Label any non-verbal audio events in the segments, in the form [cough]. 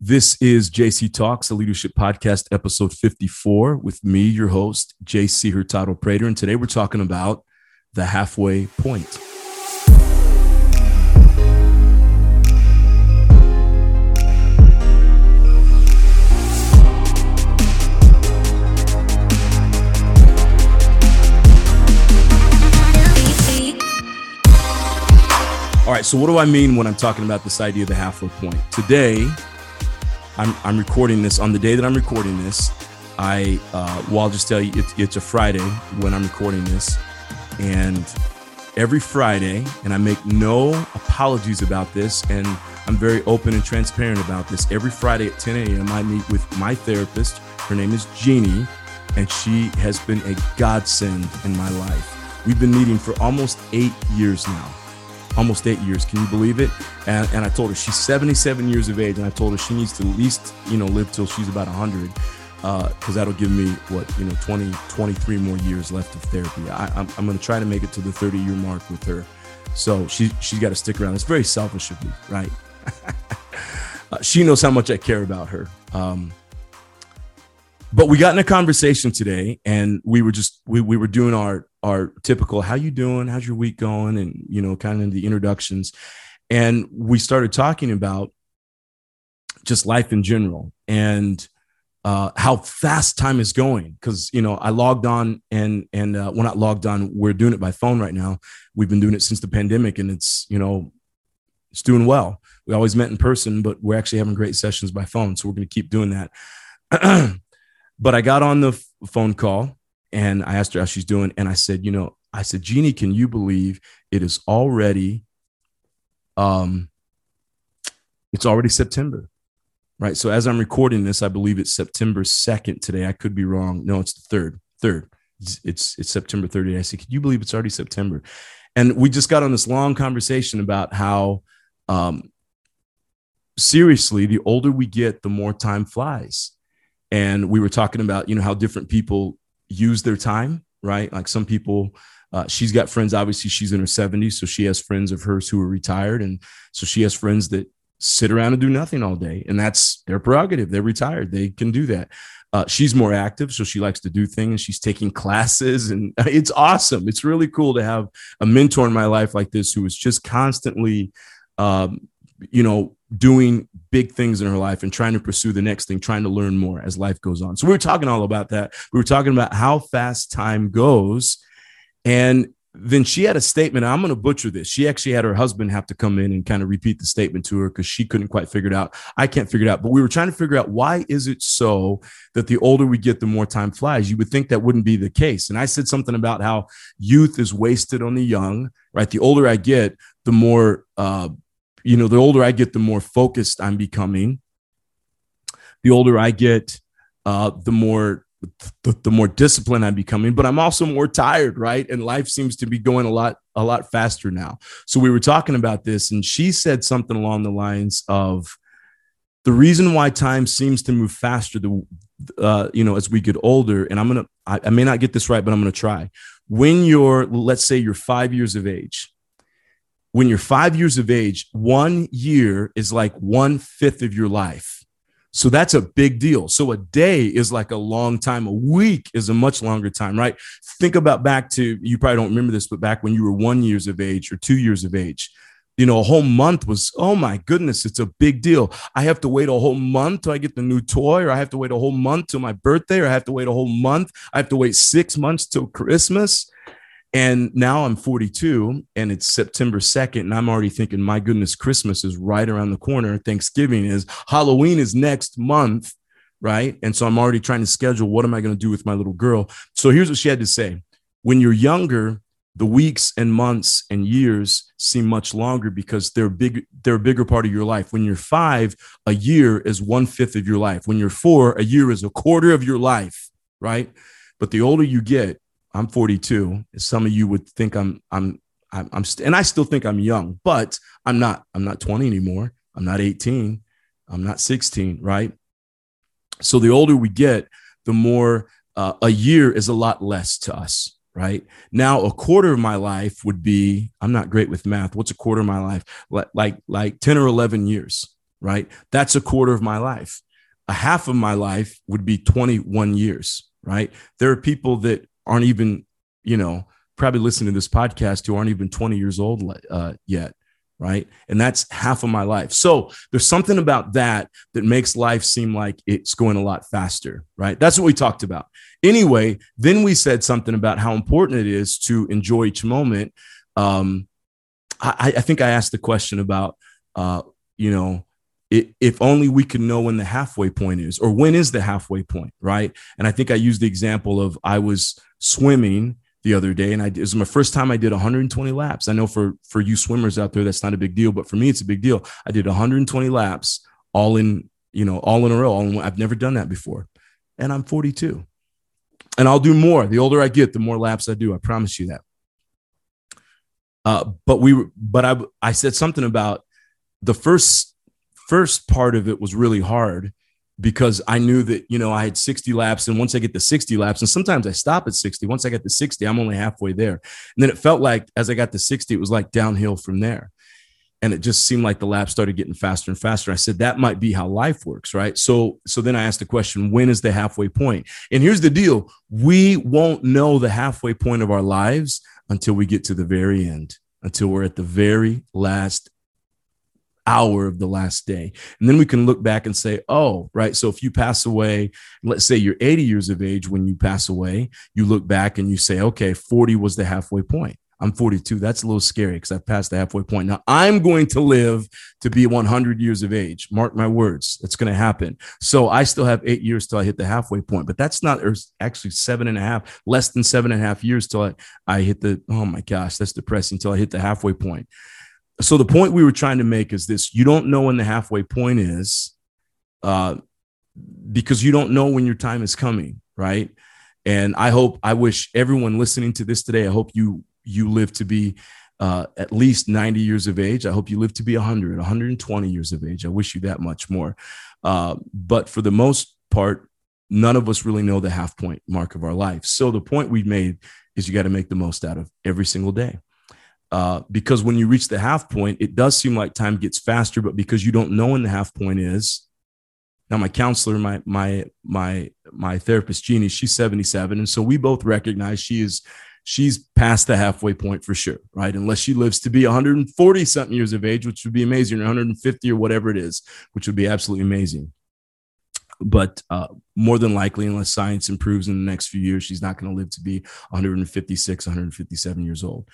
This is JC Talks, a leadership podcast, episode 54, with me, your host, JC Hurtado Prater. And today we're talking about the halfway point. All right, so what do I mean when I'm talking about this idea of the halfway point? Today, I'm, I'm recording this on the day that I'm recording this. I, uh, well, I'll just tell you, it's, it's a Friday when I'm recording this. And every Friday, and I make no apologies about this, and I'm very open and transparent about this. Every Friday at 10 a.m., I meet with my therapist. Her name is Jeannie, and she has been a godsend in my life. We've been meeting for almost eight years now almost eight years. Can you believe it? And, and I told her she's 77 years of age, and I told her she needs to at least you know live till she's about 100 because uh, that'll give me what you know 20 23 more years left of therapy. I, am I'm going to try to make it to the 30 year mark with her. So she she's got to stick around. It's very selfish of me right? [laughs] Uh, she knows how much i care about her. Um, but we got in a conversation today and we were just we, we were doing our our typical how you doing? How's your week going? and you know kind of the introductions. And we started talking about just life in general and uh, how fast time is going. Because you know i logged on and and uh, well not logged on we're doing it by phone right now. We've been doing it since the pandemic and it's you know it's doing well. We always met in person but we're actually having great sessions by phone so we're going to keep doing that [clears throat] but i got on the phone call and I asked her how she's doing. And I said, you know, I said, Jeannie, can you believe it is already, um, it's already September, right? So as I'm recording this, I believe it's September 2nd today. I could be wrong. No, it's the third, third. It's, it's, it's September 30th. I said, can you believe it's already September? And we just got on this long conversation about how, um, seriously, the older we get, the more time flies. And we were talking about, you know, how different people use their time, right? Like some people, uh, she's got friends, obviously, she's in her 70s. So she has friends of hers who are retired. And so she has friends that sit around and do nothing all day. And that's their prerogative. They're retired, they can do that. Uh, she's more active, so she likes to do things. She's taking classes, and [laughs] it's awesome. It's really cool to have a mentor in my life like this who is just constantly, um, you know, doing big things in her life and trying to pursue the next thing, trying to learn more as life goes on. So we were talking all about that. We were talking about how fast time goes. And then she had a statement. I'm going to butcher this. She actually had her husband have to come in and kind of repeat the statement to her because she couldn't quite figure it out. I can't figure it out. But we were trying to figure out why is it so that the older we get, the more time flies. You would think that wouldn't be the case. And I said something about how youth is wasted on the young. Right. The older I get, the more uh, you know, the older I get, the more focused I'm becoming. The older I get, uh, the more the, the more disciplined I'm becoming, but I'm also more tired, right? And life seems to be going a lot a lot faster now. So we were talking about this, and she said something along the lines of the reason why time seems to move faster, the uh, you know, as we get older. And I'm gonna, I, I may not get this right, but I'm gonna try. When you're, let's say, you're five years of age, when you're five years of age, one year is like one fifth of your life. So that's a big deal. So a day is like a long time. A week is a much longer time, right? Think about back to, you probably don't remember this, but back when you were one years of age or two years of age, you know, a whole month was, oh my goodness, it's a big deal. I have to wait a whole month till I get the new toy, or I have to wait a whole month till my birthday, or I have to wait a whole month. I have to wait six months till Christmas. And now I'm 42 and it's September 2nd. And I'm already thinking, my goodness, Christmas is right around the corner. Thanksgiving is, Halloween is next month. Right. And so I'm already trying to schedule what am I going to do with my little girl. So here's what she had to say When you're younger, the weeks and months and years seem much longer because they're big they're a bigger part of your life when you're five a year is one fifth of your life when you're four a year is a quarter of your life right but the older you get I'm 42. Some of you would think I'm I'm I'm, I'm st- and I still think I'm young, but I'm not. I'm not 20 anymore. I'm not 18. I'm not 16. Right. So the older we get, the more uh, a year is a lot less to us. Right now, a quarter of my life would be. I'm not great with math. What's a quarter of my life? Like like like 10 or 11 years. right? That's a quarter of my life. A half of my life would be 21 years, right? There are people that aren't even, you know, probably listening to this podcast who aren't even 20 years old uh, yet right? And that's half of my life. So there's something about that that makes life seem like it's going a lot faster, right? That's what we talked about. Anyway, then we said something about how important it is to enjoy each moment. Um, I, I think I asked the question about, uh, you know, it, if only we could know when the halfway point is, or when is the halfway point, right? And I think I used the example of I was swimming the other day, and I it was my first time I did 120 laps. I know for for you swimmers out there, that's not a big deal, but for me, it's a big deal. I did 120 laps, all in you know, all in a row. In, I've never done that before, and I'm 42, and I'll do more. The older I get, the more laps I do. I promise you that. Uh, but we, but I, I said something about the first first part of it was really hard because I knew that, you know, I had 60 laps. And once I get to 60 laps, and sometimes I stop at 60, once I get to 60, I'm only halfway there. And then it felt like as I got to 60, it was like downhill from there. And it just seemed like the laps started getting faster and faster. I said, that might be how life works, right? So, so then I asked the question, when is the halfway point? And here's the deal we won't know the halfway point of our lives until we get to the very end, until we're at the very last hour of the last day. And then we can look back and say, oh, right. So if you pass away, let's say you're 80 years of age when you pass away, you look back and you say, okay, 40 was the halfway point. I'm 42. That's a little scary because I've passed the halfway point. Now I'm going to live to be 100 years of age. Mark my words. That's going to happen. So I still have eight years till I hit the halfway point, but that's not, or actually seven and a half, less than seven and a half years till I, I hit the, oh my gosh, that's depressing until I hit the halfway point so the point we were trying to make is this you don't know when the halfway point is uh, because you don't know when your time is coming right? And i hope i wish everyone listening to this today i hope you you live to be uh, at least 90 years of age. I hope you live to be 100 120 years of age. I wish you that much more. Uh, but for the most part none of us really know the half point mark of our life. So the point we made is you got to make the most out of every single day uh, because when you reach the half point, it does seem like time gets faster, but because you don't know when the half point is. Now, my counselor, my my my my therapist, Jeannie, she's 77, and so we both recognize she is she's past the halfway point for sure, right? Unless she lives to be 140 something years of age, which would be amazing, or 150 or whatever it is, which would be absolutely amazing. But uh, more than likely, unless science improves in the next few years, she's not going to live to be 156, 157 years old.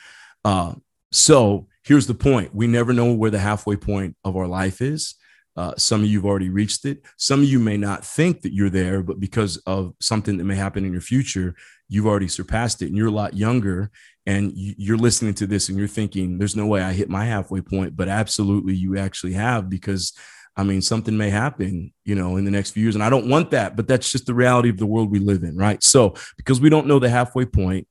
Uh, so here's the point we never know where the halfway point of our life is. Uh, some of you have already reached it. Some of you may not think that you're there, but because of something that may happen in your future, you've already surpassed it and you're a lot younger. And you're listening to this and you're thinking, there's no way I hit my halfway point. But absolutely, you actually have because I mean, something may happen, you know, in the next few years. And I don't want that, but that's just the reality of the world we live in, right? So, because we don't know the halfway point,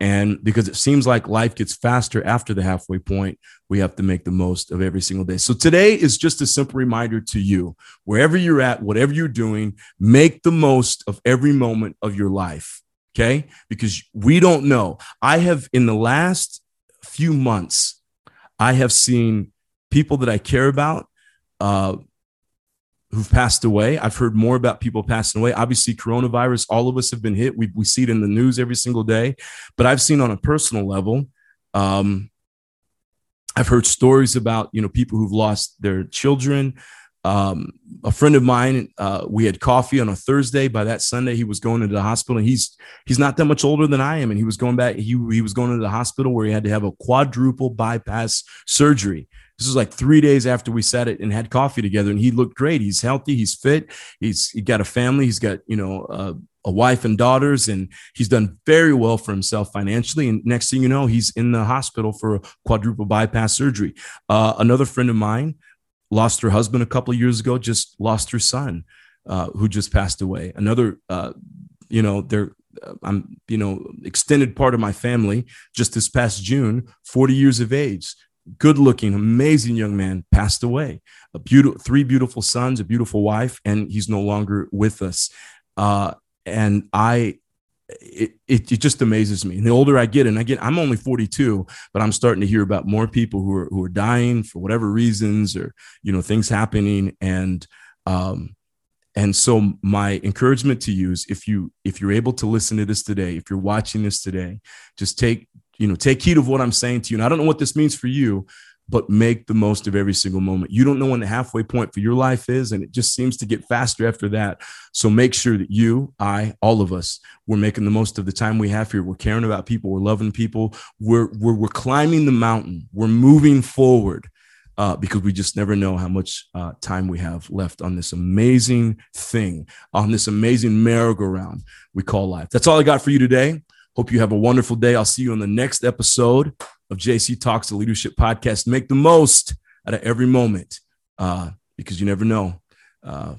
and because it seems like life gets faster after the halfway point, we have to make the most of every single day. So today is just a simple reminder to you wherever you're at, whatever you're doing, make the most of every moment of your life. Okay. Because we don't know. I have, in the last few months, I have seen people that I care about uh, who've passed away. I've heard more about people passing away. Obviously, coronavirus, all of us have been hit. We, we see it in the news every single day. But I've seen on a personal level, um, I've heard stories about, you know, people who've lost their children. Um, a friend of mine, uh, we had coffee on a Thursday. By that Sunday, he was going into the hospital. And he's he's not that much older than I am, and he was going back. He he was going into the hospital where he had to have a quadruple bypass surgery. This was like three days after we sat it and had coffee together, and he looked great. He's healthy, he's fit, he's he got a family, he's got you know a wife and daughters, and he's done very well for himself financially. And next thing you know, he's in the hospital for a quadruple bypass surgery. Uh, another friend of mine lost her husband a couple of years ago, just lost her son, uh, who just passed away. Another, uh, you know, they're uh, I'm, you know, extended part of my family just this past June, 40 years of age, good looking, amazing young man passed away. A beautiful, three beautiful sons, a beautiful wife, and he's no longer with us. Uh, and I it, it, it just amazes me. And the older I get, and again, I'm only 42, but I'm starting to hear about more people who are who are dying for whatever reasons or you know things happening. And um, and so my encouragement to you is if you if you're able to listen to this today, if you're watching this today, just take you know take heed of what I'm saying to you. And I don't know what this means for you, but make the most of every single moment. You don't know when the halfway point for your life is, and it just seems to get faster after that. So make sure that you, I, all of us, we're making the most of the time we have here. We're caring about people, we're loving people, we're we're, we're climbing the mountain, we're moving forward. Uh, because we just never know how much uh, time we have left on this amazing thing, on this amazing merry-go-round we call life. That's all I got for you today. Hope you have a wonderful day. I'll see you on the next episode of JC Talks, the Leadership Podcast. Make the most out of every moment uh, because you never know. Uh,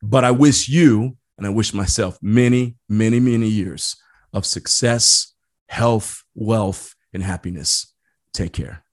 but I wish you and I wish myself many, many, many years of success, health, wealth, and happiness. Take care.